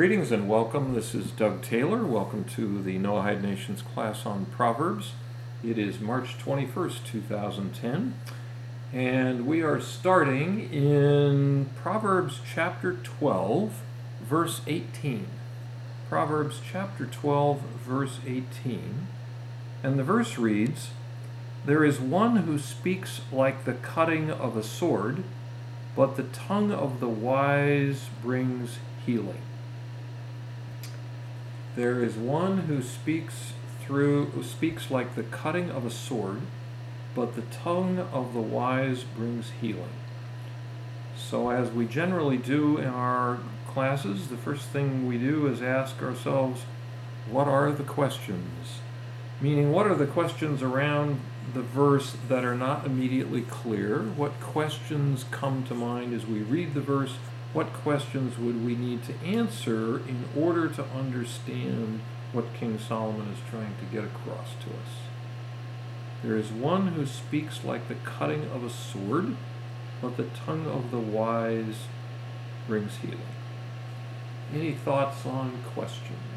Greetings and welcome. This is Doug Taylor. Welcome to the Noahide Nations class on Proverbs. It is March 21st, 2010, and we are starting in Proverbs chapter 12, verse 18. Proverbs chapter 12, verse 18. And the verse reads There is one who speaks like the cutting of a sword, but the tongue of the wise brings healing. There is one who speaks through who speaks like the cutting of a sword, but the tongue of the wise brings healing. So as we generally do in our classes, the first thing we do is ask ourselves, what are the questions? Meaning, what are the questions around the verse that are not immediately clear? What questions come to mind as we read the verse? What questions would we need to answer in order to understand what King Solomon is trying to get across to us? There is one who speaks like the cutting of a sword, but the tongue of the wise brings healing. Any thoughts on questions?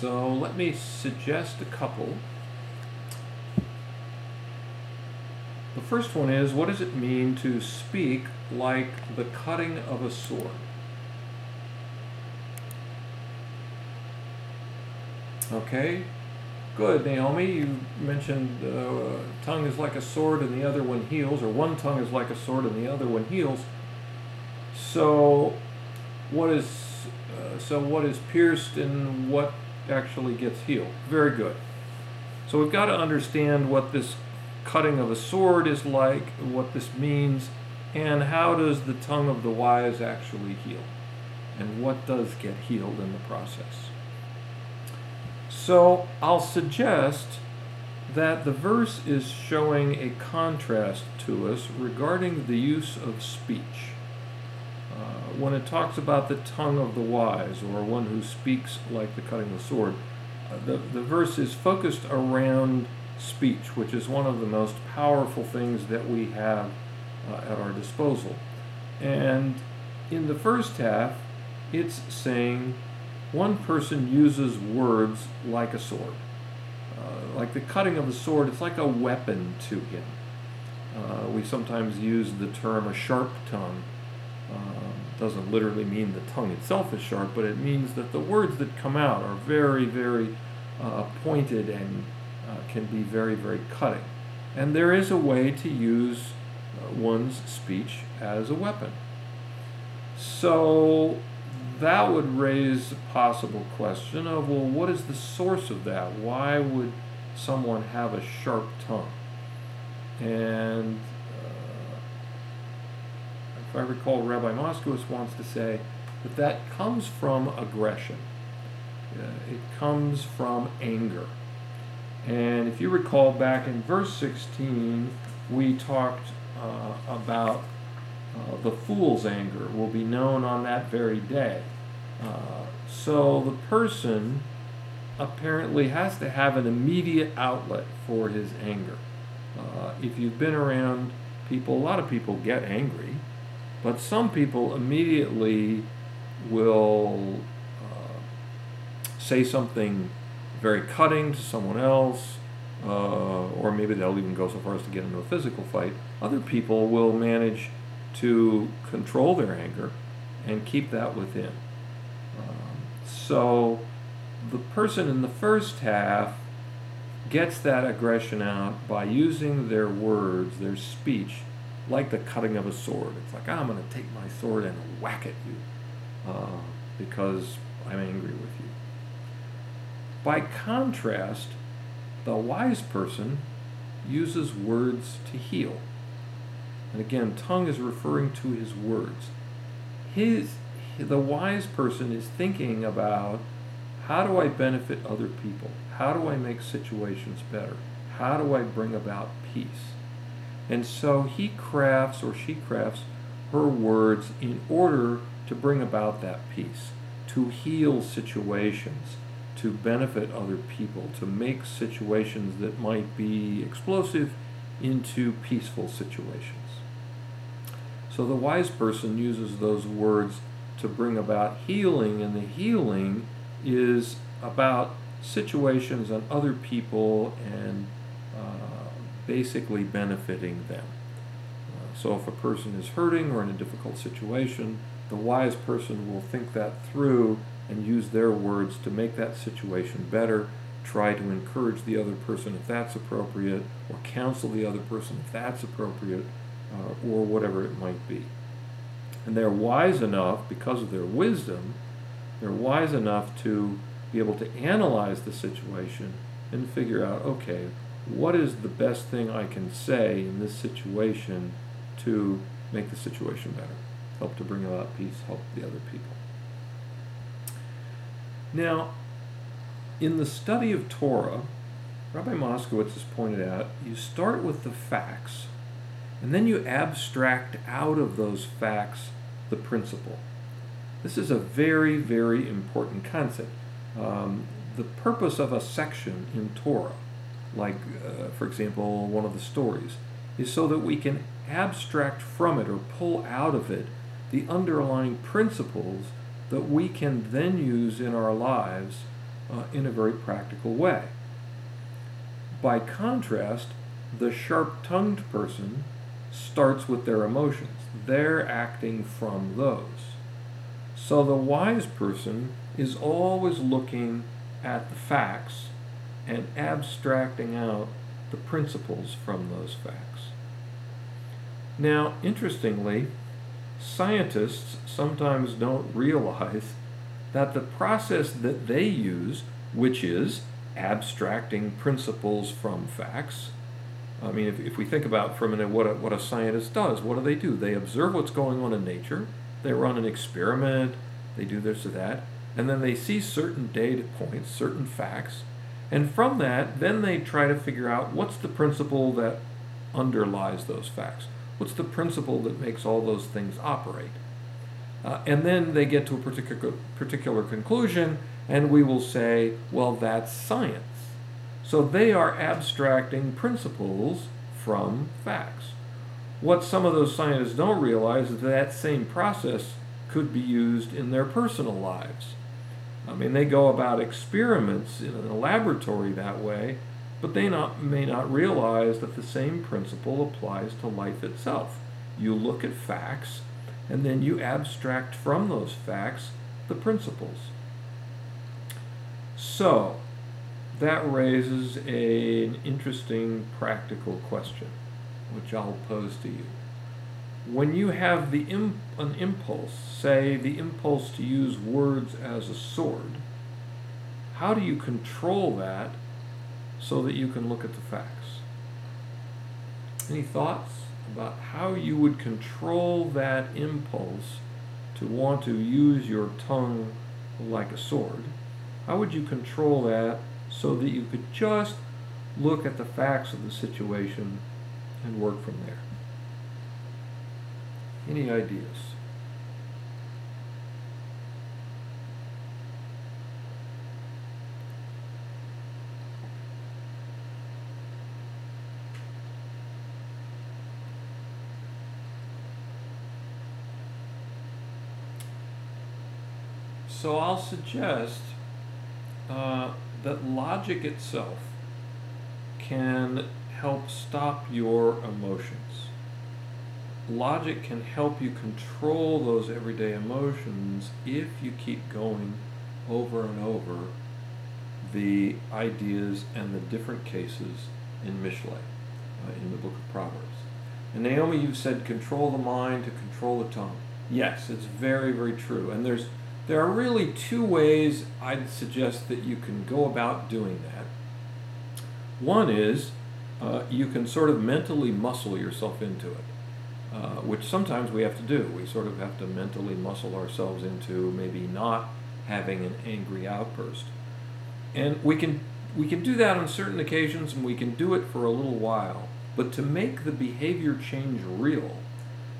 So let me suggest a couple. The first one is what does it mean to speak like the cutting of a sword? Okay, good, Naomi. You mentioned uh, tongue is like a sword and the other one heals, or one tongue is like a sword and the other one heals. So, what is uh, so what is pierced and what actually gets healed. Very good. So we've got to understand what this cutting of a sword is like, what this means, and how does the tongue of the wise actually heal, and what does get healed in the process. So I'll suggest that the verse is showing a contrast to us regarding the use of speech. Uh, when it talks about the tongue of the wise, or one who speaks like the cutting of the sword, uh, the, the verse is focused around speech, which is one of the most powerful things that we have uh, at our disposal. And in the first half, it's saying one person uses words like a sword. Uh, like the cutting of a sword, it's like a weapon to him. Uh, we sometimes use the term a sharp tongue um, doesn't literally mean the tongue itself is sharp, but it means that the words that come out are very, very uh, pointed and uh, can be very, very cutting. And there is a way to use uh, one's speech as a weapon. So that would raise a possible question of well, what is the source of that? Why would someone have a sharp tongue? And if I recall, Rabbi Moskowitz wants to say that that comes from aggression. Uh, it comes from anger. And if you recall back in verse 16, we talked uh, about uh, the fool's anger will be known on that very day. Uh, so the person apparently has to have an immediate outlet for his anger. Uh, if you've been around people, a lot of people get angry. But some people immediately will uh, say something very cutting to someone else, uh, or maybe they'll even go so far as to get into a physical fight. Other people will manage to control their anger and keep that within. Um, so the person in the first half gets that aggression out by using their words, their speech, like the cutting of a sword. It's like, I'm going to take my sword and whack at you uh, because I'm angry with you. By contrast, the wise person uses words to heal. And again, tongue is referring to his words. His, the wise person is thinking about how do I benefit other people? How do I make situations better? How do I bring about peace? And so he crafts or she crafts her words in order to bring about that peace, to heal situations, to benefit other people, to make situations that might be explosive into peaceful situations. So the wise person uses those words to bring about healing, and the healing is about situations and other people and uh, basically benefiting them. Uh, so if a person is hurting or in a difficult situation, the wise person will think that through and use their words to make that situation better, try to encourage the other person if that's appropriate, or counsel the other person if that's appropriate, uh, or whatever it might be. And they're wise enough, because of their wisdom, they're wise enough to be able to analyze the situation and figure out okay, what is the best thing I can say in this situation to make the situation better? Help to bring about peace, help the other people. Now, in the study of Torah, Rabbi Moskowitz has pointed out you start with the facts, and then you abstract out of those facts the principle. This is a very, very important concept. Um, the purpose of a section in Torah, like, uh, for example, one of the stories, is so that we can abstract from it or pull out of it the underlying principles that we can then use in our lives uh, in a very practical way. By contrast, the sharp tongued person starts with their emotions. They're acting from those. So the wise person is always looking at the facts and abstracting out the principles from those facts. Now, interestingly, scientists sometimes don't realize that the process that they use, which is abstracting principles from facts, I mean, if, if we think about for a minute what a, what a scientist does, what do they do? They observe what's going on in nature, they run an experiment, they do this or that, and then they see certain data points, certain facts, and from that, then they try to figure out what's the principle that underlies those facts. What's the principle that makes all those things operate? Uh, and then they get to a particular, particular conclusion, and we will say, well, that's science. So they are abstracting principles from facts. What some of those scientists don't realize is that, that same process could be used in their personal lives. I mean, they go about experiments in a laboratory that way, but they not, may not realize that the same principle applies to life itself. You look at facts, and then you abstract from those facts the principles. So, that raises a, an interesting practical question, which I'll pose to you. When you have the imp, an impulse, say the impulse to use words as a sword, how do you control that so that you can look at the facts? Any thoughts about how you would control that impulse to want to use your tongue like a sword? How would you control that so that you could just look at the facts of the situation and work from there. Any ideas? So I'll suggest uh, that logic itself can help stop your emotions. Logic can help you control those everyday emotions if you keep going over and over the ideas and the different cases in Mishle, uh, in the book of Proverbs. And Naomi, you've said control the mind to control the tongue. Yes, it's very, very true. And there's there are really two ways I'd suggest that you can go about doing that. One is uh, you can sort of mentally muscle yourself into it, uh, which sometimes we have to do. We sort of have to mentally muscle ourselves into maybe not having an angry outburst. And we can we can do that on certain occasions and we can do it for a little while. But to make the behavior change real,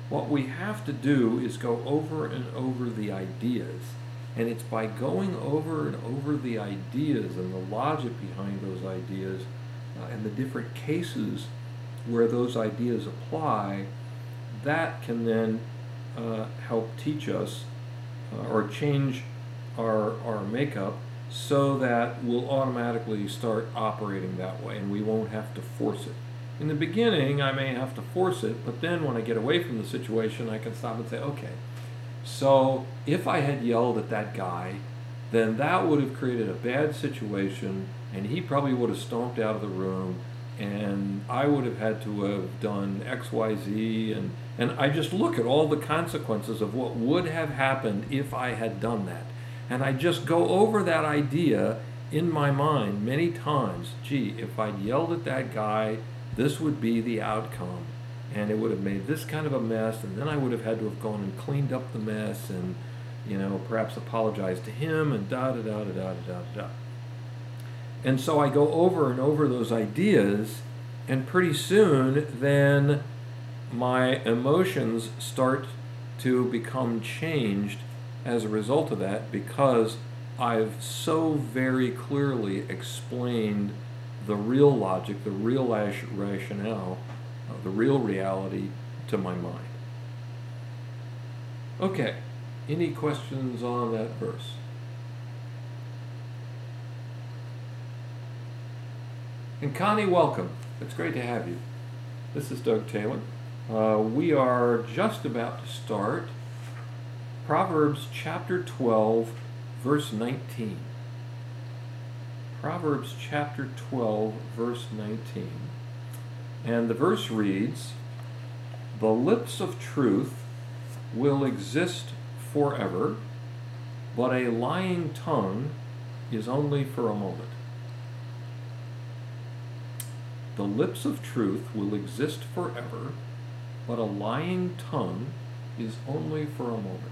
what we have to do is go over and over the ideas And it's by going over and over the ideas and the logic behind those ideas uh, and the different cases where those ideas apply that can then uh, help teach us uh, or change our, our makeup so that we'll automatically start operating that way and we won't have to force it. In the beginning, I may have to force it, but then when I get away from the situation, I can stop and say, okay, so if I had yelled at that guy, then that would have created a bad situation and he probably would have stomped out of the room and I would have had to have done X, Y, Z, and and I just look at all the consequences of what would have happened if I had done that, and I just go over that idea in my mind many times. Gee, if I'd yelled at that guy, this would be the outcome, and it would have made this kind of a mess, and then I would have had to have gone and cleaned up the mess, and you know perhaps apologized to him, and da da da da da da da. And so I go over and over those ideas, and pretty soon then my emotions start to become changed as a result of that because I've so very clearly explained the real logic, the real rationale, uh, the real reality to my mind. Okay, any questions on that verse? And Connie, welcome. It's great to have you. This is Doug Taylor. Uh, we are just about to start Proverbs chapter 12, verse 19. Proverbs chapter 12, verse 19. And the verse reads The lips of truth will exist forever, but a lying tongue is only for a moment. The lips of truth will exist forever, but a lying tongue is only for a moment.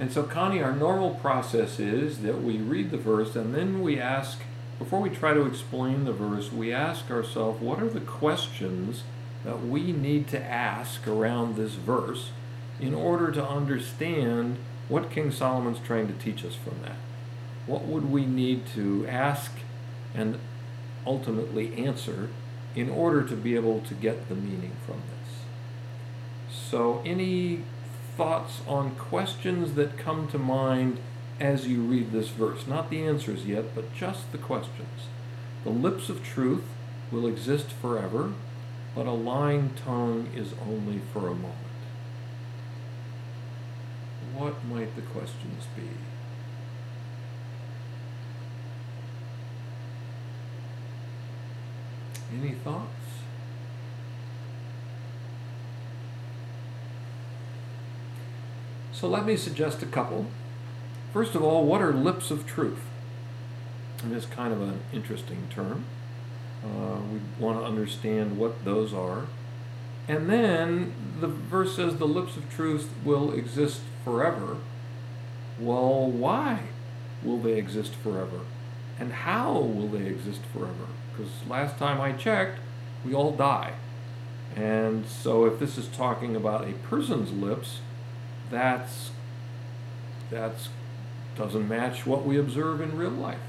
And so, Connie, our normal process is that we read the verse and then we ask, before we try to explain the verse, we ask ourselves, what are the questions that we need to ask around this verse in order to understand what King Solomon's trying to teach us from that? What would we need to ask and ultimately answer in order to be able to get the meaning from this? So, any thoughts on questions that come to mind as you read this verse? Not the answers yet, but just the questions. The lips of truth will exist forever, but a lying tongue is only for a moment. What might the questions be? Any thoughts? So let me suggest a couple. First of all, what are lips of truth? And it's kind of an interesting term. Uh, we want to understand what those are. And then the verse says the lips of truth will exist forever. Well, why will they exist forever? And how will they exist forever? Because last time I checked, we all die. And so if this is talking about a person's lips, that's that's doesn't match what we observe in real life.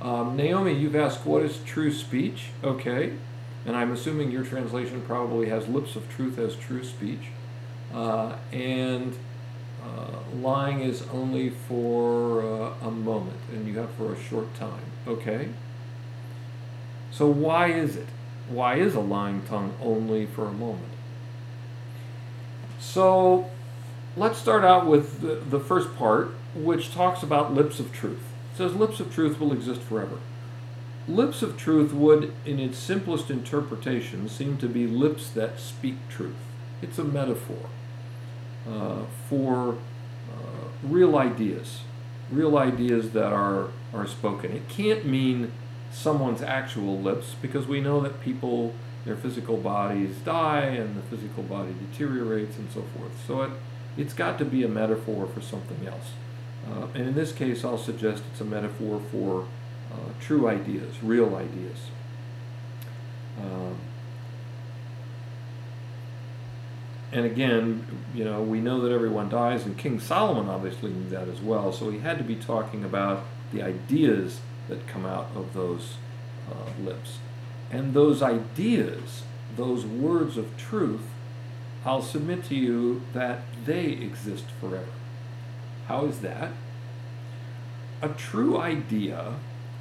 Um, Naomi, you've asked what is true speech? Okay, and I'm assuming your translation probably has lips of truth as true speech, uh, and uh, lying is only for uh, a moment, and you have for a short time. Okay. So why is it? Why is a lying tongue only for a moment? So let's start out with the, the first part, which talks about lips of truth. It says lips of truth will exist forever. Lips of truth would, in its simplest interpretation, seem to be lips that speak truth. It's a metaphor uh, for uh, real ideas, real ideas that are, are spoken. It can't mean someone's actual lips because we know that people, their physical bodies die and the physical body deteriorates and so forth. So it, it's got to be a metaphor for something else. Uh, and in this case, I'll suggest it's a metaphor for uh, true ideas, real ideas. Um, and again, you know, we know that everyone dies, and King Solomon obviously knew that as well. So he had to be talking about the ideas that come out of those uh, lips. And those ideas, those words of truth, I'll submit to you that they exist forever. How is that? A true idea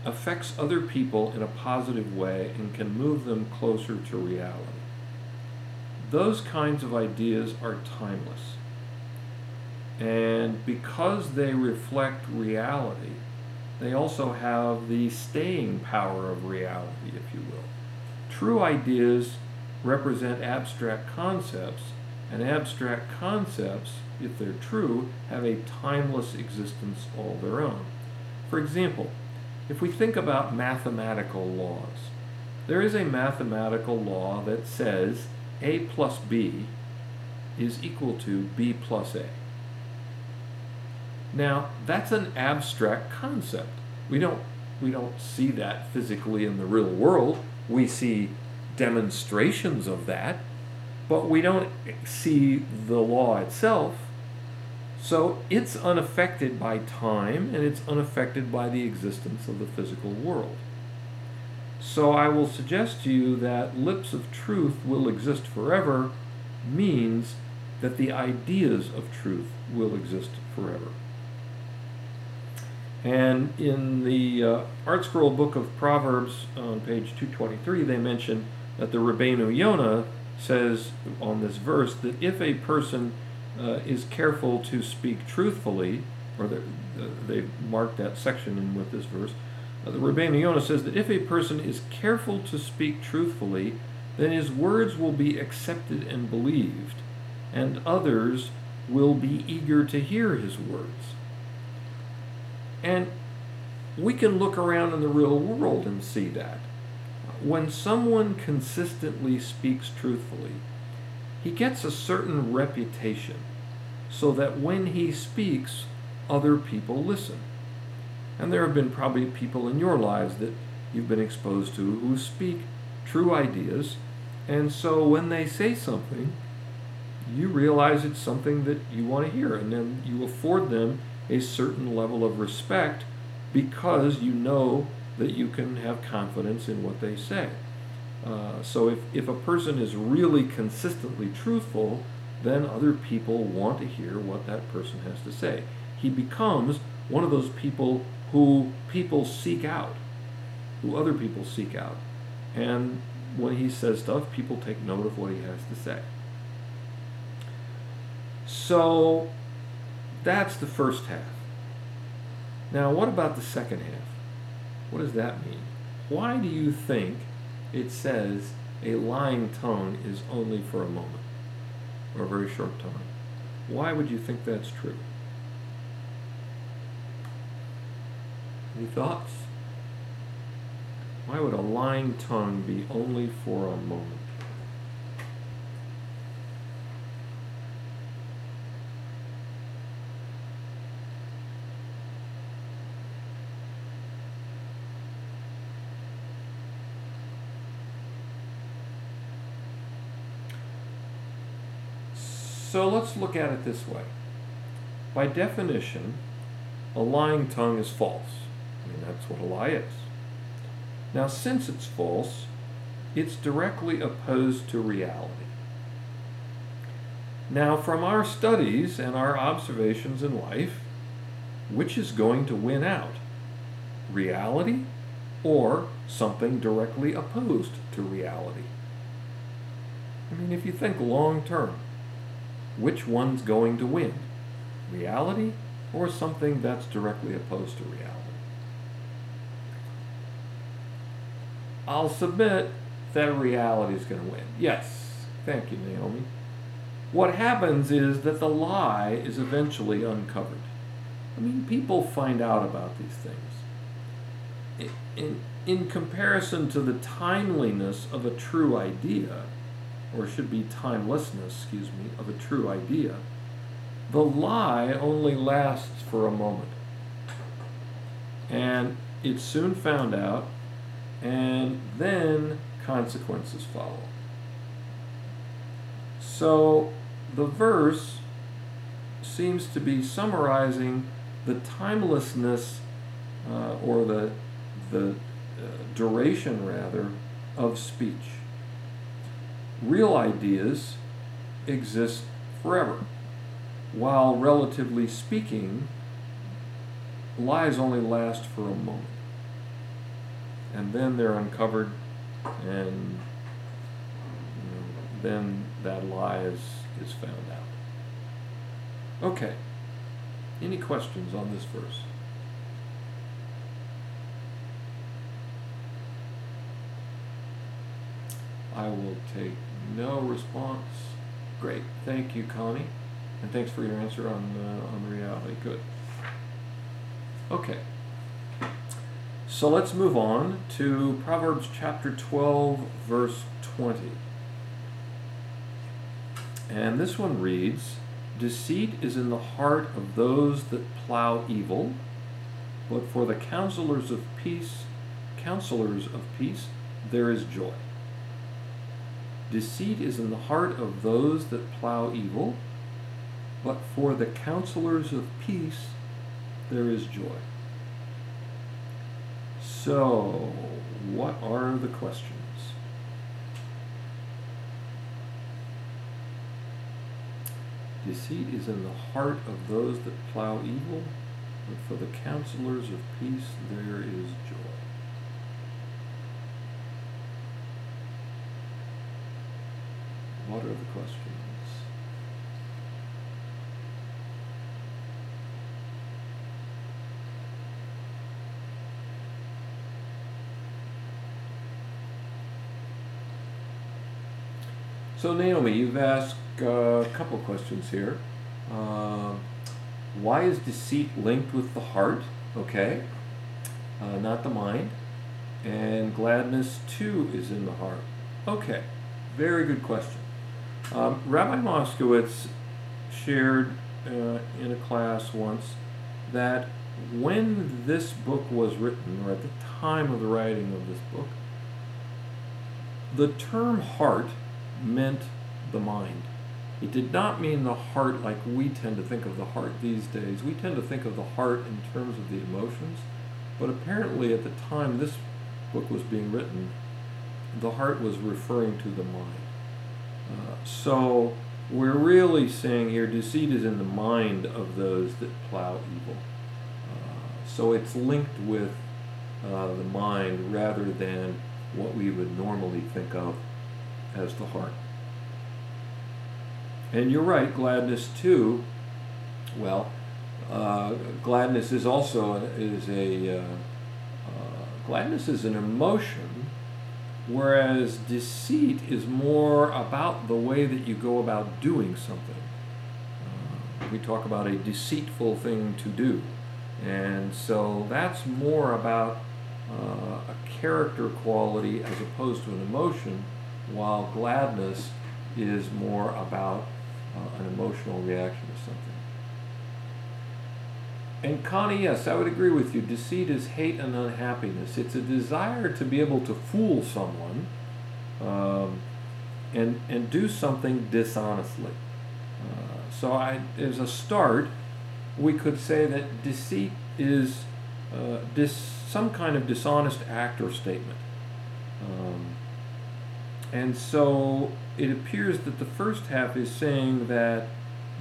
affects other people in a positive way and can move them closer to reality. Those kinds of ideas are timeless. And because they reflect reality, they also have the staying power of reality, if you will. True ideas represent abstract concepts, and abstract concepts, if they're true, have a timeless existence all their own. For example, if we think about mathematical laws, there is a mathematical law that says a plus b is equal to b plus a. Now, that's an abstract concept. We don't, we don't see that physically in the real world. We see demonstrations of that, but we don't see the law itself. So it's unaffected by time and it's unaffected by the existence of the physical world. So I will suggest to you that lips of truth will exist forever means that the ideas of truth will exist forever. And in the uh, ArtScroll book of Proverbs on page 223, they mention that the Rabbeinu Yonah says on this verse that if a person uh, is careful to speak truthfully, or uh, they mark that section in with this verse, uh, the Rabbeinu Yonah says that if a person is careful to speak truthfully, then his words will be accepted and believed, and others will be eager to hear his words. And we can look around in the real world and see that. When someone consistently speaks truthfully, he gets a certain reputation so that when he speaks, other people listen. And there have been probably people in your lives that you've been exposed to who speak true ideas, and so when they say something, you realize it's something that you want to hear, and then you afford them a certain level of respect because you know that you can have confidence in what they say. Uh, so if, if a person is really consistently truthful, then other people want to hear what that person has to say. He becomes one of those people who people seek out, who other people seek out. And when he says stuff, people take note of what he has to say. So that's the first half. Now, what about the second half? What does that mean? Why do you think it says a lying tongue is only for a moment or a very short time? Why would you think that's true? Any thoughts? Why would a lying tongue be only for a moment? So let's look at it this way. By definition, a lying tongue is false. I mean, that's what a lie is. Now, since it's false, it's directly opposed to reality. Now, from our studies and our observations in life, which is going to win out? Reality or something directly opposed to reality? I mean, if you think long term, which one's going to win? Reality or something that's directly opposed to reality? I'll submit that reality is going to win. Yes, thank you, Naomi. What happens is that the lie is eventually uncovered. I mean, people find out about these things. In, in comparison to the timeliness of a true idea, or should be timelessness, excuse me, of a true idea, the lie only lasts for a moment. And it's soon found out, and then consequences follow. So the verse seems to be summarizing the timelessness uh, or the, the uh, duration, rather, of speech. Real ideas exist forever, while relatively speaking, lies only last for a moment. And then they're uncovered, and you know, then that lie is, is found out. Okay. Any questions on this verse? I will take no response. Great. Thank you, Connie. And thanks for your answer on, uh, on reality. Good. Okay. So let's move on to Proverbs chapter 12, verse 20. And this one reads Deceit is in the heart of those that plow evil, but for the counselors of peace, counselors of peace, there is joy. Deceit is in the heart of those that plow evil, but for the counselors of peace there is joy. So, what are the questions? Deceit is in the heart of those that plow evil, but for the counselors of peace there is joy. Are the questions? So, Naomi, you've asked uh, a couple questions here. Uh, why is deceit linked with the heart? Okay, uh, not the mind. And gladness too is in the heart. Okay, very good question. Um, Rabbi Moskowitz shared uh, in a class once that when this book was written, or at the time of the writing of this book, the term heart meant the mind. It did not mean the heart like we tend to think of the heart these days. We tend to think of the heart in terms of the emotions, but apparently at the time this book was being written, the heart was referring to the mind. Uh, so we're really saying here deceit is in the mind of those that plow evil. Uh, so it's linked with uh, the mind rather than what we would normally think of as the heart. And you're right, gladness too. Well, uh, gladness is also is a uh, gladness is an emotion whereas deceit is more about the way that you go about doing something. Uh, we talk about a deceitful thing to do. And so that's more about uh, a character quality as opposed to an emotion, while gladness is more about uh, an emotional reaction to something. And Connie, yes, I would agree with you. Deceit is hate and unhappiness. It's a desire to be able to fool someone um, and, and do something dishonestly. Uh, so, I, as a start, we could say that deceit is uh, dis, some kind of dishonest act or statement. Um, and so it appears that the first half is saying that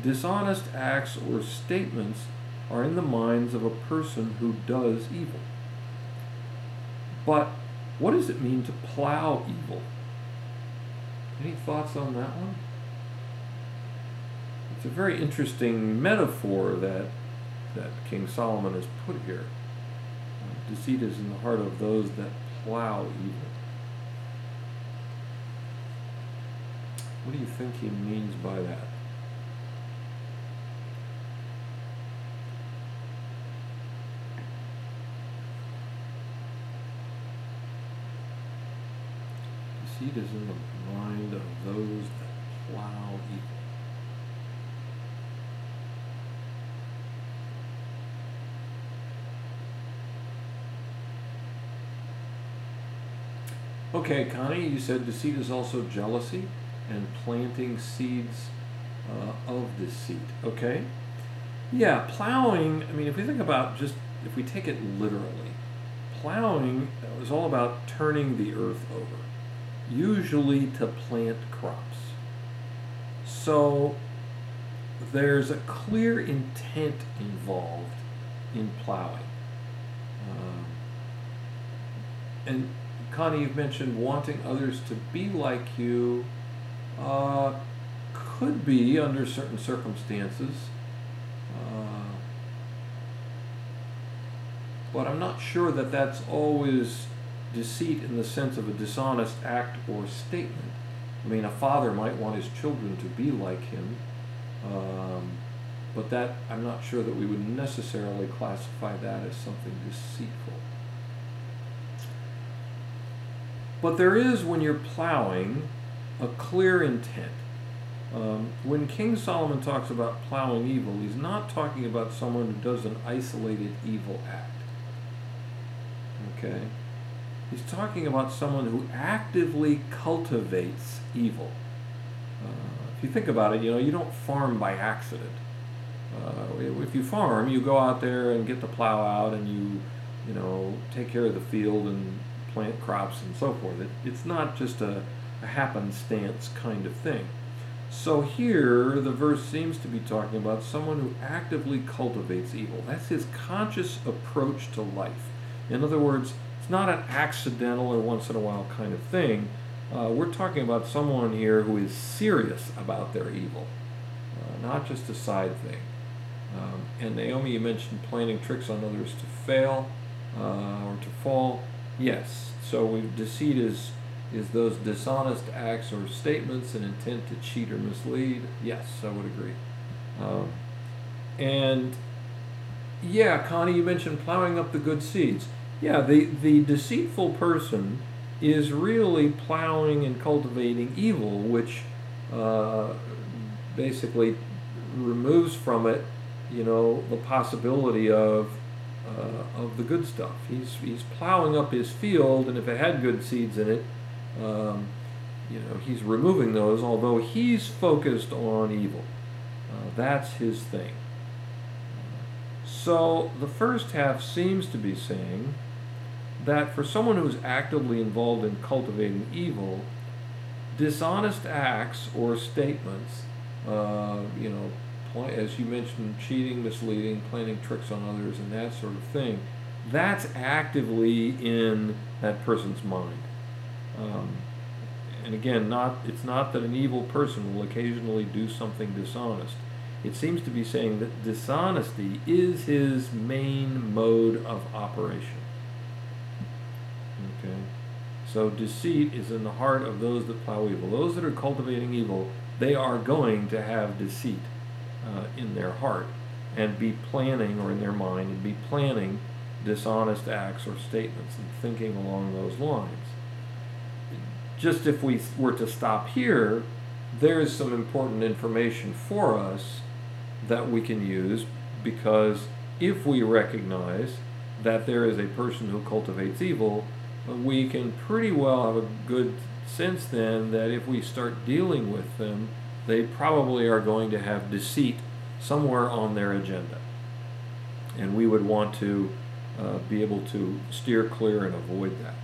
dishonest acts or statements are in the minds of a person who does evil. But what does it mean to plow evil? Any thoughts on that one? It's a very interesting metaphor that, that King Solomon has put here. Deceit is in the heart of those that plow evil. What do you think he means by that? Is in the mind of those that plow evil. Okay, Connie, you said deceit is also jealousy and planting seeds uh, of deceit. Okay? Yeah, plowing, I mean, if we think about just, if we take it literally, plowing is all about turning the earth over, usually to plant crops. So there's a clear intent involved in plowing. Um, and Connie, you've mentioned wanting others to be like you. Uh, could be under certain circumstances. Uh, but I'm not sure that that's always deceit in the sense of a dishonest act or statement. I mean, a father might want his children to be like him, um, but that I'm not sure that we would necessarily classify that as something deceitful. But there is, when you're plowing, a clear intent. Um, when King Solomon talks about plowing evil, he's not talking about someone who does an isolated evil act. Okay? He's talking about someone who actively cultivates evil. Uh, if you think about it, you know, you don't farm by accident. Uh, if you farm, you go out there and get the plow out and you, you know, take care of the field and plant crops and so forth. It, it's not just a, a happenstance kind of thing. So here, the verse seems to be talking about someone who actively cultivates evil. That's his conscious approach to life. In other words, it's not an accidental or once in a while kind of thing. Uh, we're talking about someone here who is serious about their evil, uh, not just a side thing. Um, and Naomi, you mentioned planning tricks on others to fail uh, or to fall. Yes. So we deceit is is those dishonest acts or statements and intent to cheat or mislead? Yes, I would agree. Um, and yeah, Connie, you mentioned plowing up the good seeds. Yeah, the, the deceitful person is really plowing and cultivating evil, which uh, basically removes from it, you know, the possibility of uh, of the good stuff. He's he's plowing up his field, and if it had good seeds in it, um, you know, he's removing those. Although he's focused on evil, uh, that's his thing. So the first half seems to be saying that for someone who's actively involved in cultivating evil, dishonest acts or statements, uh, you know, as you mentioned, cheating, misleading, planning tricks on others, and that sort of thing, that's actively in that person's mind. Um, and again, not it's not that an evil person will occasionally do something dishonest. It seems to be saying that dishonesty is his main mode of operation. Okay? So deceit is in the heart of those that plow evil. Those that are cultivating evil, they are going to have deceit uh, in their heart and be planning, or in their mind, and be planning dishonest acts or statements and thinking along those lines. Just if we were to stop here, there is some important information for us that we can use because if we recognize that there is a person who cultivates evil, we can pretty well have a good sense then that if we start dealing with them, they probably are going to have deceit somewhere on their agenda. And we would want to uh, be able to steer clear and avoid that.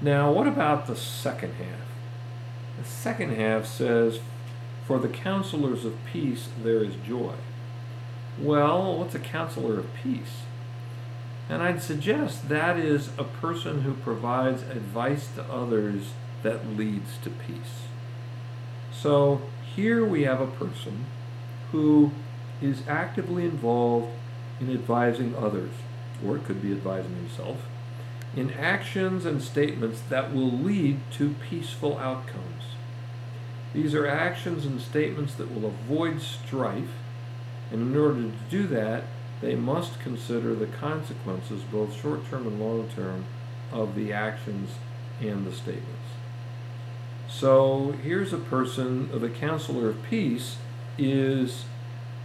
Now, what about the second half? The second half says, For the counselors of peace there is joy. Well, what's a counselor of peace? And I'd suggest that is a person who provides advice to others that leads to peace. So here we have a person who is actively involved in advising others, or it could be advising himself, in actions and statements that will lead to peaceful outcomes. These are actions and statements that will avoid strife, and in order to do that, they must consider the consequences, both short term and long term, of the actions and the statements. So here's a person, the counselor of peace is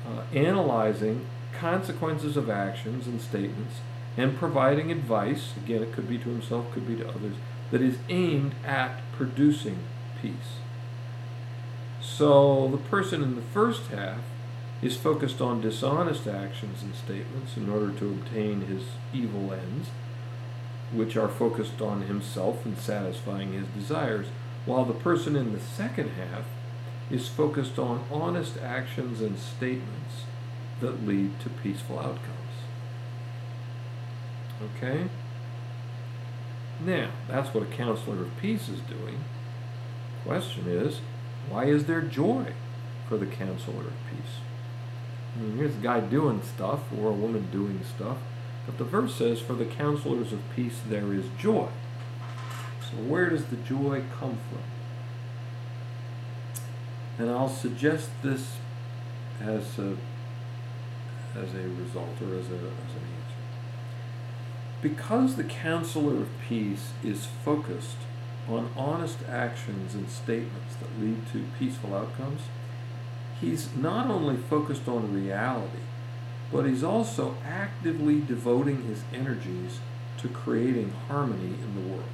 uh, analyzing consequences of actions and statements and providing advice, again, it could be to himself, could be to others, that is aimed at producing peace. So the person in the first half is focused on dishonest actions and statements in order to obtain his evil ends, which are focused on himself and satisfying his desires, while the person in the second half is focused on honest actions and statements that lead to peaceful outcomes. Okay? Now, that's what a counselor of peace is doing. Question is, why is there joy for the counselor of peace? I mean, here's a guy doing stuff or a woman doing stuff, but the verse says, For the counselors of peace there is joy. So, where does the joy come from? And I'll suggest this as a, as a result or as, a, as an answer. Because the counselor of peace is focused on honest actions and statements that lead to peaceful outcomes, he's not only focused on reality, but he's also actively devoting his energies to creating harmony in the world.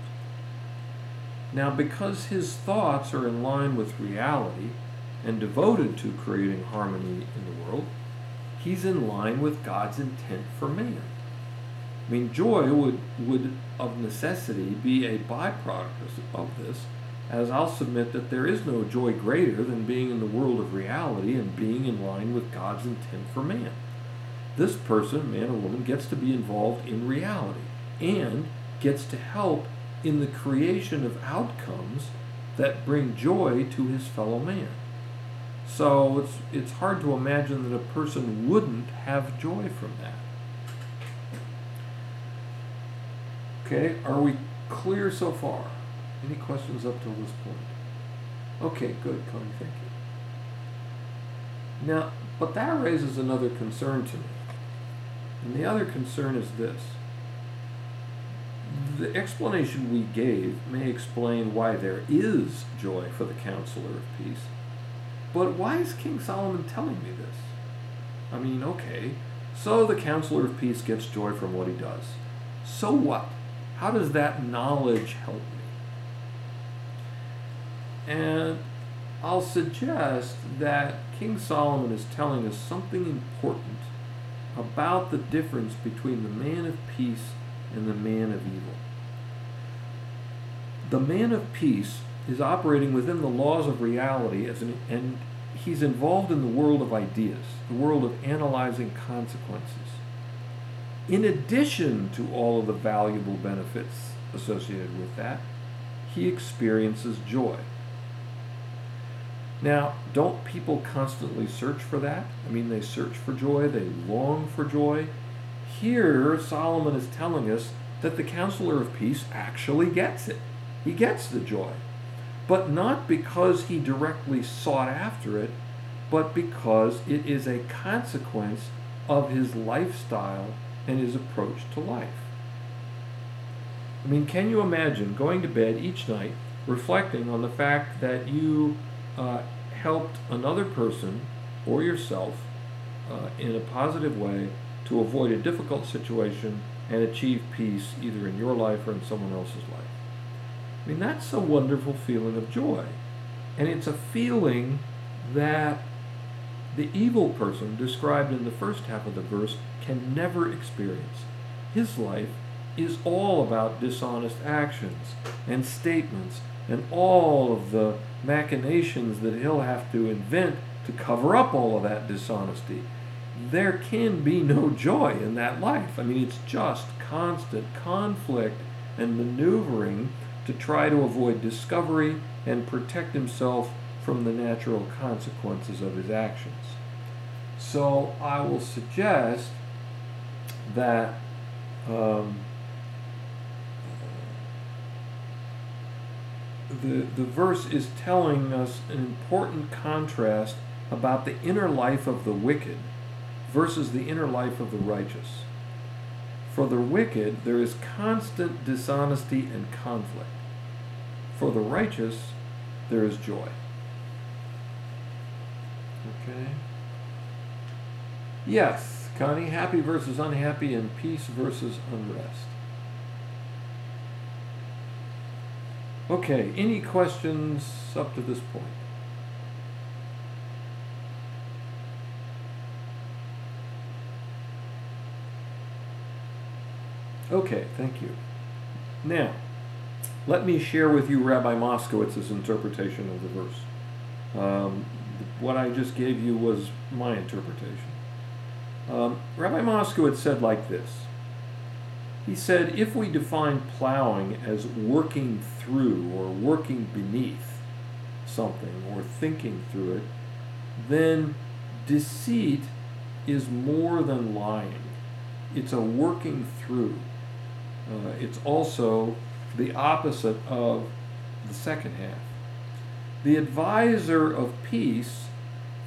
Now, because his thoughts are in line with reality and devoted to creating harmony in the world, he's in line with God's intent for man. I mean, joy would, would of necessity be a byproduct of this, as I'll submit that there is no joy greater than being in the world of reality and being in line with God's intent for man. This person, man or woman, gets to be involved in reality and gets to help in the creation of outcomes that bring joy to his fellow man. So it's, it's hard to imagine that a person wouldn't have joy from that. Okay, are we clear so far? Any questions up till this point? Okay, good, Connie, thank you. Now, but that raises another concern to me. And the other concern is this. The explanation we gave may explain why there is joy for the counselor of peace. But why is King Solomon telling me this? I mean, okay, so the counselor of peace gets joy from what he does. So what? How does that knowledge help? And I'll suggest that King Solomon is telling us something important about the difference between the man of peace and the man of evil. The man of peace is operating within the laws of reality as an, and he's involved in the world of ideas, the world of analyzing consequences. In addition to all of the valuable benefits associated with that, he experiences joy. Now, don't people constantly search for that? I mean, they search for joy, they long for joy. Here, Solomon is telling us that the counselor of peace actually gets it. He gets the joy. But not because he directly sought after it, but because it is a consequence of his lifestyle and his approach to life. I mean, can you imagine going to bed each night reflecting on the fact that you uh, helped another person or yourself uh, in a positive way to avoid a difficult situation and achieve peace either in your life or in someone else's life. I mean, that's a wonderful feeling of joy. And it's a feeling that the evil person described in the first half of the verse can never experience. His life is all about dishonest actions and statements and all of the machinations that he'll have to invent to cover up all of that dishonesty. There can be no joy in that life. I mean, it's just constant conflict and maneuvering to try to avoid discovery and protect himself from the natural consequences of his actions. So I will suggest that um, the, the verse is telling us an important contrast about the inner life of the wicked versus the inner life of the righteous. For the wicked, there is constant dishonesty and conflict. For the righteous, there is joy. Okay? Yes, Connie, happy versus unhappy and peace versus unrest. Okay, any questions up to this point? Okay, thank you. Now, let me share with you Rabbi Moskowitz's interpretation of the verse. Um, what I just gave you was my interpretation. Um, Rabbi Moskowitz said like this he said, if we define plowing as working through or working beneath something or thinking through it, then deceit is more than lying. It's a working through. Uh, it's also the opposite of the second half. The advisor of peace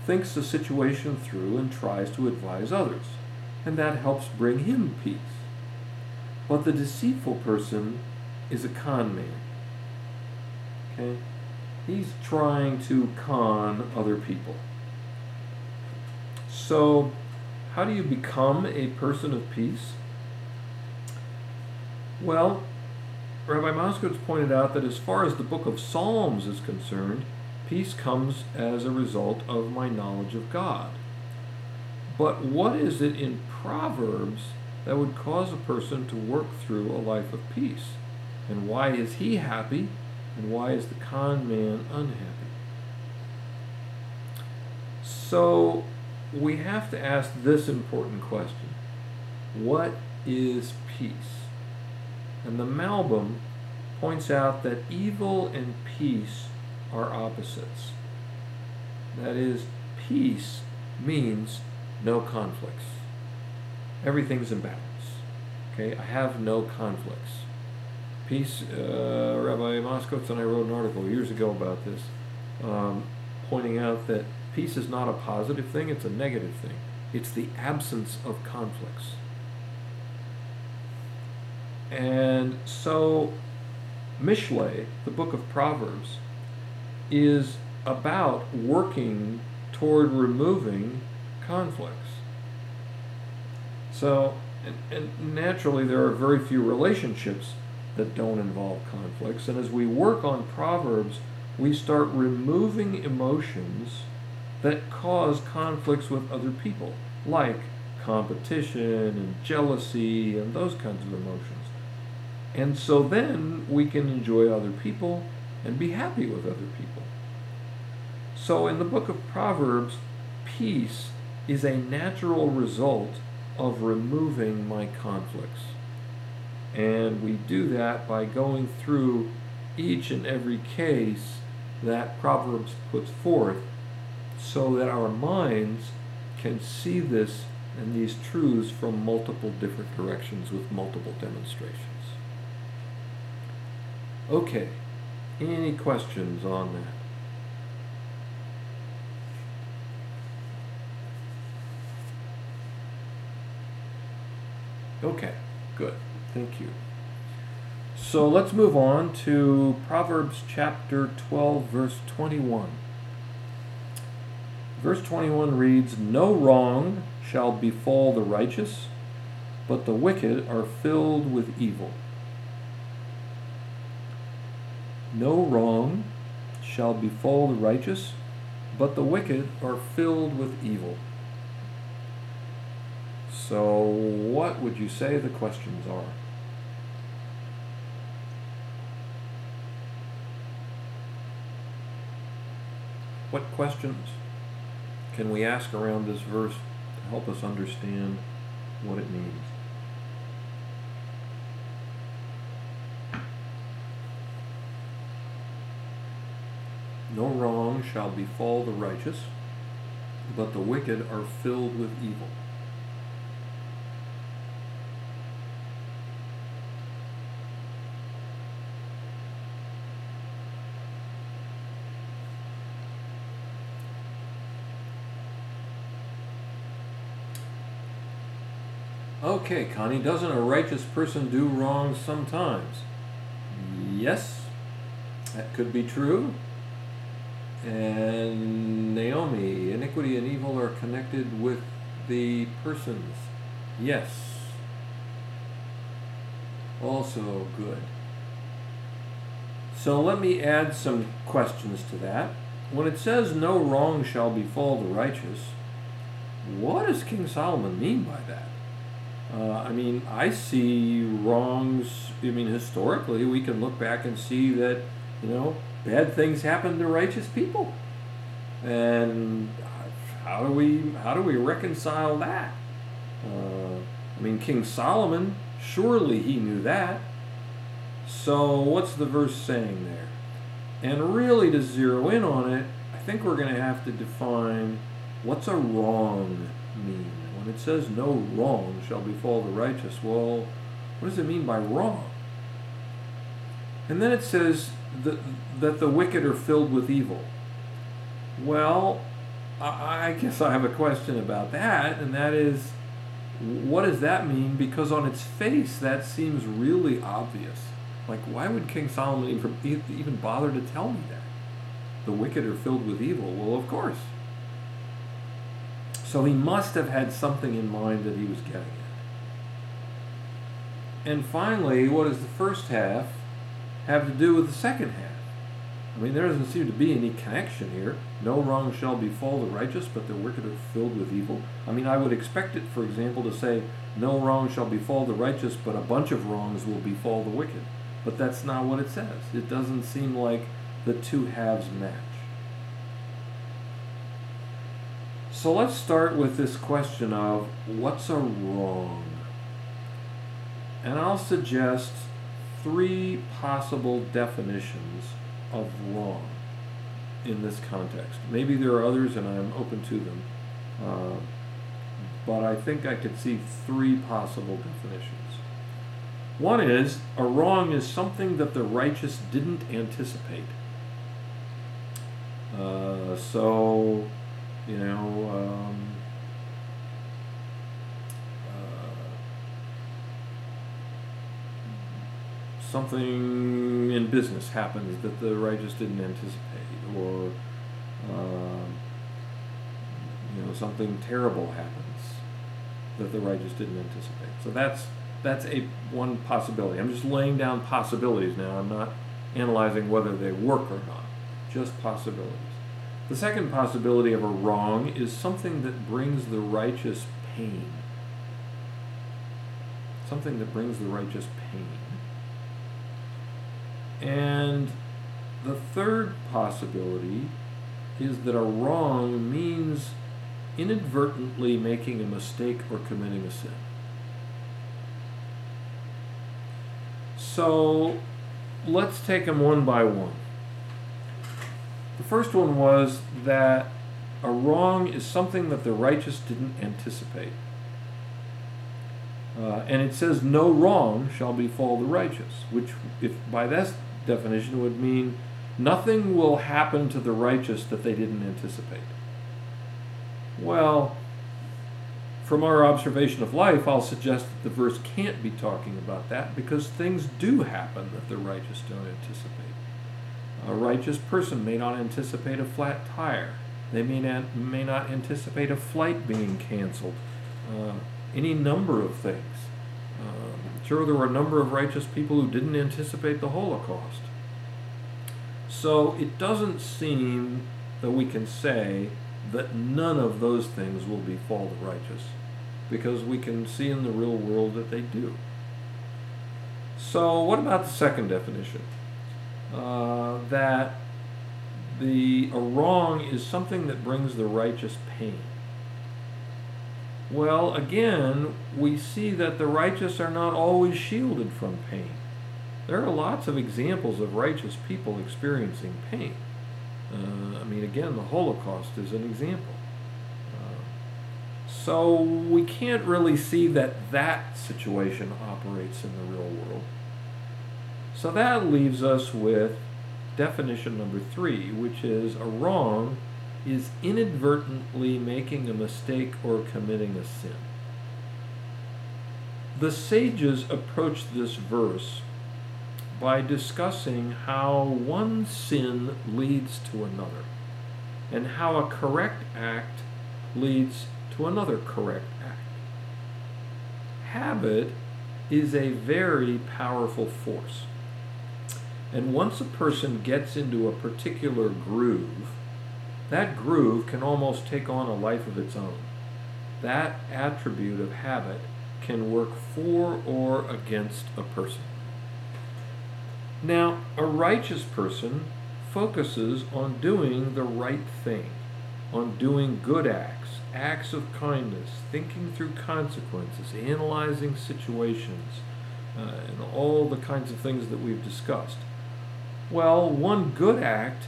thinks the situation through and tries to advise others, and that helps bring him peace. But the deceitful person is a con man. Okay? He's trying to con other people. So, how do you become a person of peace? Well, Rabbi Moskowitz pointed out that as far as the book of Psalms is concerned, peace comes as a result of my knowledge of God. But what is it in Proverbs that would cause a person to work through a life of peace? And why is he happy? And why is the con man unhappy? So we have to ask this important question What is peace? And the Malbim points out that evil and peace are opposites. That is, peace means no conflicts. Everything's in balance. Okay, I have no conflicts. Peace, uh, Rabbi Moskowitz and I wrote an article years ago about this, um, pointing out that peace is not a positive thing, it's a negative thing. It's the absence of conflicts. And so, Mishle, the book of Proverbs, is about working toward removing conflicts. So, and, and, naturally, there are very few relationships that don't involve conflicts. And as we work on Proverbs, we start removing emotions that cause conflicts with other people, like competition and jealousy and those kinds of emotions. And so then we can enjoy other people and be happy with other people. So in the book of Proverbs, peace is a natural result of removing my conflicts. And we do that by going through each and every case that Proverbs puts forth so that our minds can see this and these truths from multiple different directions with multiple demonstrations. Okay, any questions on that? Okay, good. Thank you. So let's move on to Proverbs chapter 12, verse 21. Verse 21 reads No wrong shall befall the righteous, but the wicked are filled with evil. No wrong shall befall the righteous, but the wicked are filled with evil. So, what would you say the questions are? What questions can we ask around this verse to help us understand what it means? No wrong shall befall the righteous, but the wicked are filled with evil. Okay, Connie, doesn't a righteous person do wrong sometimes? Yes, that could be true. And Naomi, iniquity and evil are connected with the persons. Yes. Also good. So let me add some questions to that. When it says no wrong shall befall the righteous, what does King Solomon mean by that? Uh, I mean, I see wrongs. I mean, historically, we can look back and see that, you know, bad things happen to righteous people. And how do we how do we reconcile that? Uh, I mean, King Solomon, surely he knew that. So what's the verse saying there? And really, to zero in on it, I think we're going to have to define what's a wrong mean. It says no wrong shall befall the righteous, well, what does it mean by wrong? And then it says that, that the wicked are filled with evil. Well, I, I guess I have a question about that, and that is, what does that mean? Because on its face, that seems really obvious. Like, why would King Solomon even bother to tell me that? The wicked are filled with evil. Well, of course. So he must have had something in mind that he was getting at. And finally, what does the first half have to do with the second half? I mean, there doesn't seem to be any connection here. No wrong shall befall the righteous, but the wicked are filled with evil. I mean, I would expect it, for example, to say, No wrong shall befall the righteous, but a bunch of wrongs will befall the wicked. But that's not what it says. It doesn't seem like the two halves match. So let's start with this question of what's a wrong? And I'll suggest three possible definitions of wrong in this context. Maybe there are others and I'm open to them. Uh, but I think I could see three possible definitions. One is a wrong is something that the righteous didn't anticipate. Uh, so, you know, um, something in business happens that the righteous didn't anticipate, or um, you know something terrible happens that the righteous didn't anticipate. So that's that's a one possibility. I'm just laying down possibilities now. I'm not analyzing whether they work or not. Just possibilities. The second possibility of a wrong is something that brings the righteous pain. Something that brings the righteous pain. And the third possibility is that a wrong means inadvertently making a mistake or committing a sin. So let's take them one by one. The first one was that a wrong is something that the righteous didn't anticipate. Uh, and it says, No wrong shall befall the righteous, which, if by this definition, would mean nothing will happen to the righteous that they didn't anticipate. Well, from our observation of life, I'll suggest that the verse can't be talking about that because things do happen that the righteous don't anticipate. A righteous person may not anticipate a flat tire. They may not, may not anticipate a flight being canceled. Uh, any number of things. Um, sure, there were a number of righteous people who didn't anticipate the Holocaust. So it doesn't seem that we can say that none of those things will befall the righteous, because we can see in the real world that they do. So, what about the second definition? Uh, that the a wrong is something that brings the righteous pain. Well, again, we see that the righteous are not always shielded from pain. There are lots of examples of righteous people experiencing pain. Uh, I mean, again, the Holocaust is an example. Uh, so we can't really see that that situation operates in the real world. So that leaves us with definition number three, which is a wrong is inadvertently making a mistake or committing a sin. The sages approach this verse by discussing how one sin leads to another and how a correct act leads to another correct act. Habit is a very powerful force. And once a person gets into a particular groove, that groove can almost take on a life of its own. That attribute of habit can work for or against a person. Now, a righteous person focuses on doing the right thing, on doing good acts, acts of kindness, thinking through consequences, analyzing situations, uh, and all the kinds of things that we've discussed. Well, one good act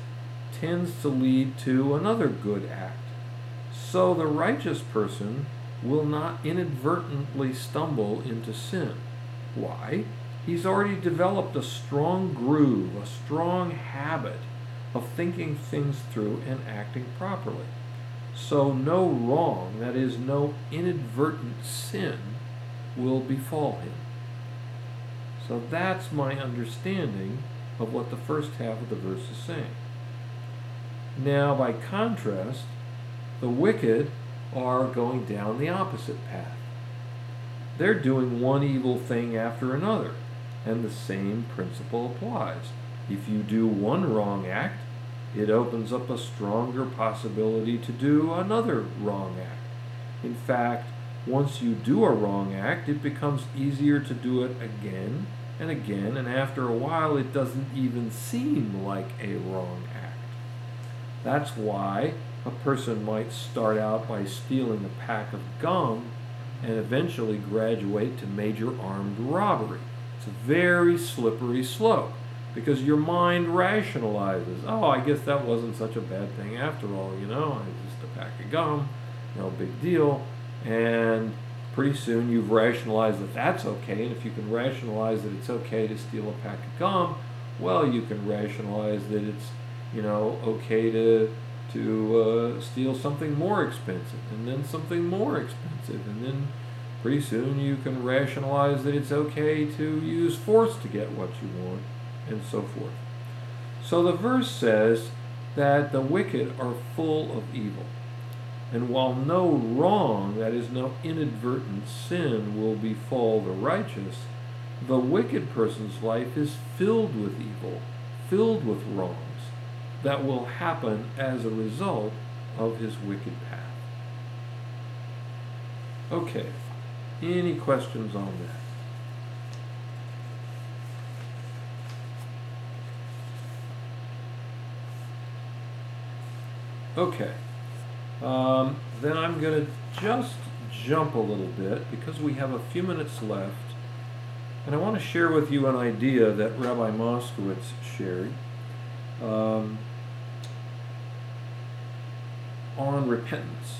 tends to lead to another good act. So the righteous person will not inadvertently stumble into sin. Why? He's already developed a strong groove, a strong habit of thinking things through and acting properly. So no wrong, that is, no inadvertent sin, will befall him. So that's my understanding of what the first half of the verse is saying. Now, by contrast, the wicked are going down the opposite path. They're doing one evil thing after another, and the same principle applies. If you do one wrong act, it opens up a stronger possibility to do another wrong act. In fact, once you do a wrong act, it becomes easier to do it again and again, and after a while, it doesn't even seem like a wrong act. That's why a person might start out by stealing a pack of gum and eventually graduate to major armed robbery. It's a very slippery slope because your mind rationalizes, oh, I guess that wasn't such a bad thing after all, you know, it's just a pack of gum, no big deal. And pretty soon you've rationalized that that's okay. And if you can rationalize that it's okay to steal a pack of gum, well, you can rationalize that it's, you know, okay to to uh, steal something more expensive and then something more expensive and then pretty soon you can rationalize that it's okay to use force to get what you want and so forth. So the verse says that the wicked are full of evil. And while no wrong, that is, no inadvertent sin, will befall the righteous, the wicked person's life is filled with evil, filled with wrongs that will happen as a result of his wicked path. Okay, any questions on that? Okay. Um, then I'm going to just jump a little bit because we have a few minutes left. And I want to share with you an idea that Rabbi Moskowitz shared um, on repentance.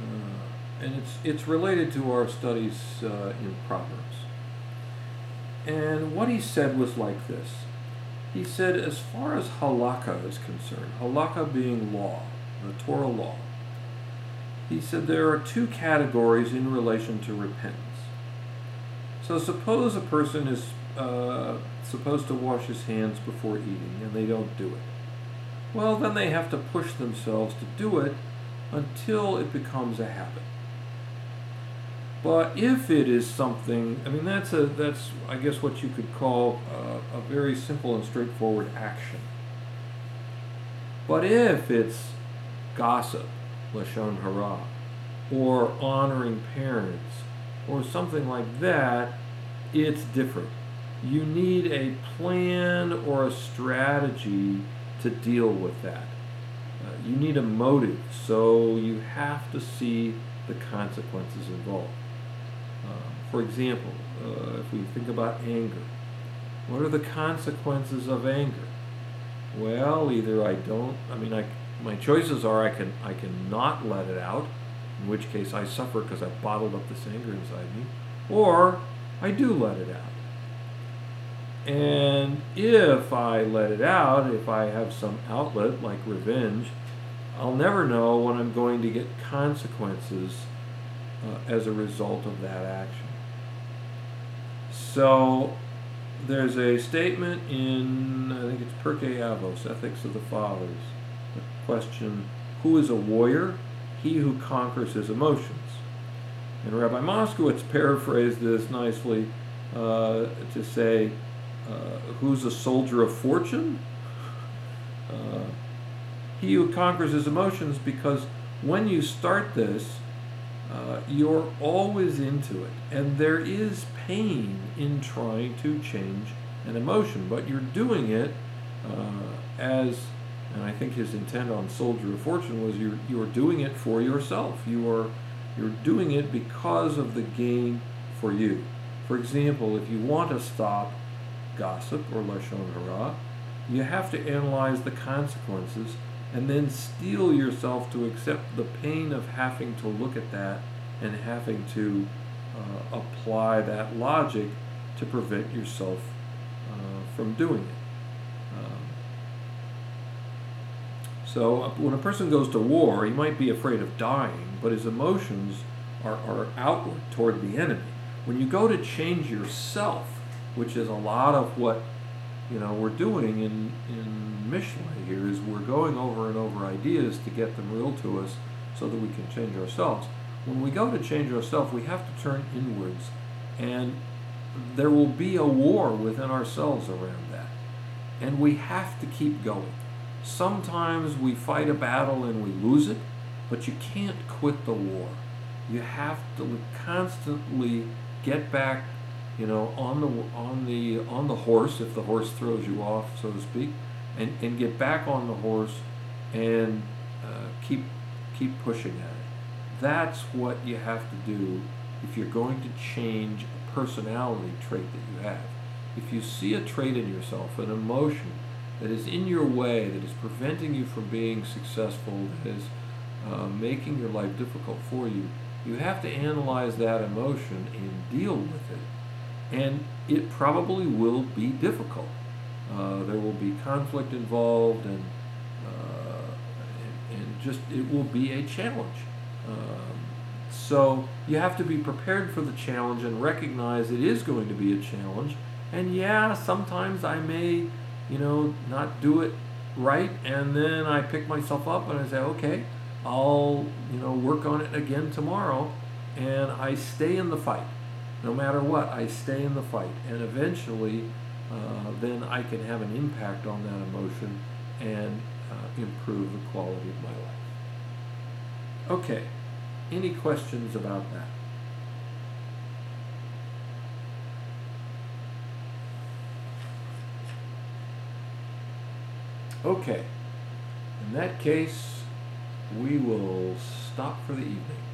Uh, and it's, it's related to our studies uh, in Proverbs. And what he said was like this he said, as far as halakha is concerned, halakha being law, the Torah law, he said there are two categories in relation to repentance. So suppose a person is uh, supposed to wash his hands before eating and they don't do it. Well, then they have to push themselves to do it until it becomes a habit. But if it is something, I mean, that's a that's I guess what you could call a, a very simple and straightforward action. But if it's gossip, lashon hara, or honoring parents, or something like that, it's different. You need a plan or a strategy to deal with that. Uh, you need a motive, so you have to see the consequences involved. Uh, for example, uh, if we think about anger, what are the consequences of anger? Well, either I don't. I mean, I my choices are I can I can not let it out, in which case I suffer because I've bottled up this anger inside me, or I do let it out. And if I let it out, if I have some outlet like revenge, I'll never know when I'm going to get consequences uh, as a result of that action. So there's a statement in, I think it's Pirkei Avos, Ethics of the Fathers, the question, who is a warrior? He who conquers his emotions. And Rabbi Moskowitz paraphrased this nicely uh, to say, uh, who's a soldier of fortune? Uh, he who conquers his emotions, because when you start this, uh, you're always into it. And there is pain in trying to change an emotion, but you're doing it uh, as, and I think his intent on Soldier of Fortune was you're, you're doing it for yourself. You are, you're doing it because of the gain for you. For example, if you want to stop gossip or Lashon Hara, you have to analyze the consequences and then steel yourself to accept the pain of having to look at that and having to uh, apply that logic to prevent yourself uh, from doing it. So when a person goes to war, he might be afraid of dying, but his emotions are, are outward toward the enemy. When you go to change yourself, which is a lot of what you know we're doing in in Mishle here is we're going over and over ideas to get them real to us so that we can change ourselves. When we go to change ourselves, we have to turn inwards and there will be a war within ourselves around that. And we have to keep going. Sometimes we fight a battle and we lose it, but you can't quit the war. You have to constantly get back you know, on the on the on the horse if the horse throws you off, so to speak, and, and get back on the horse and uh, keep keep pushing at it. That's what you have to do if you're going to change a personality trait that you have. If you see a trait in yourself, an emotion that is in your way, that is preventing you from being successful, that is uh, making your life difficult for you, you have to analyze that emotion and deal with it and it probably will be difficult. Uh, there will be conflict involved, and, uh, and, and just it will be a challenge. Um, so you have to be prepared for the challenge and recognize it is going to be a challenge. And yeah, sometimes I may, you know, not do it right, and then I pick myself up and I say, okay, I'll, you know, work on it again tomorrow, and I stay in the fight no matter what, I stay in the fight. And eventually, uh, then I can have an impact on that emotion and uh, improve the quality of my life. Okay, any questions about that? Okay, in that case, we will stop for the evening.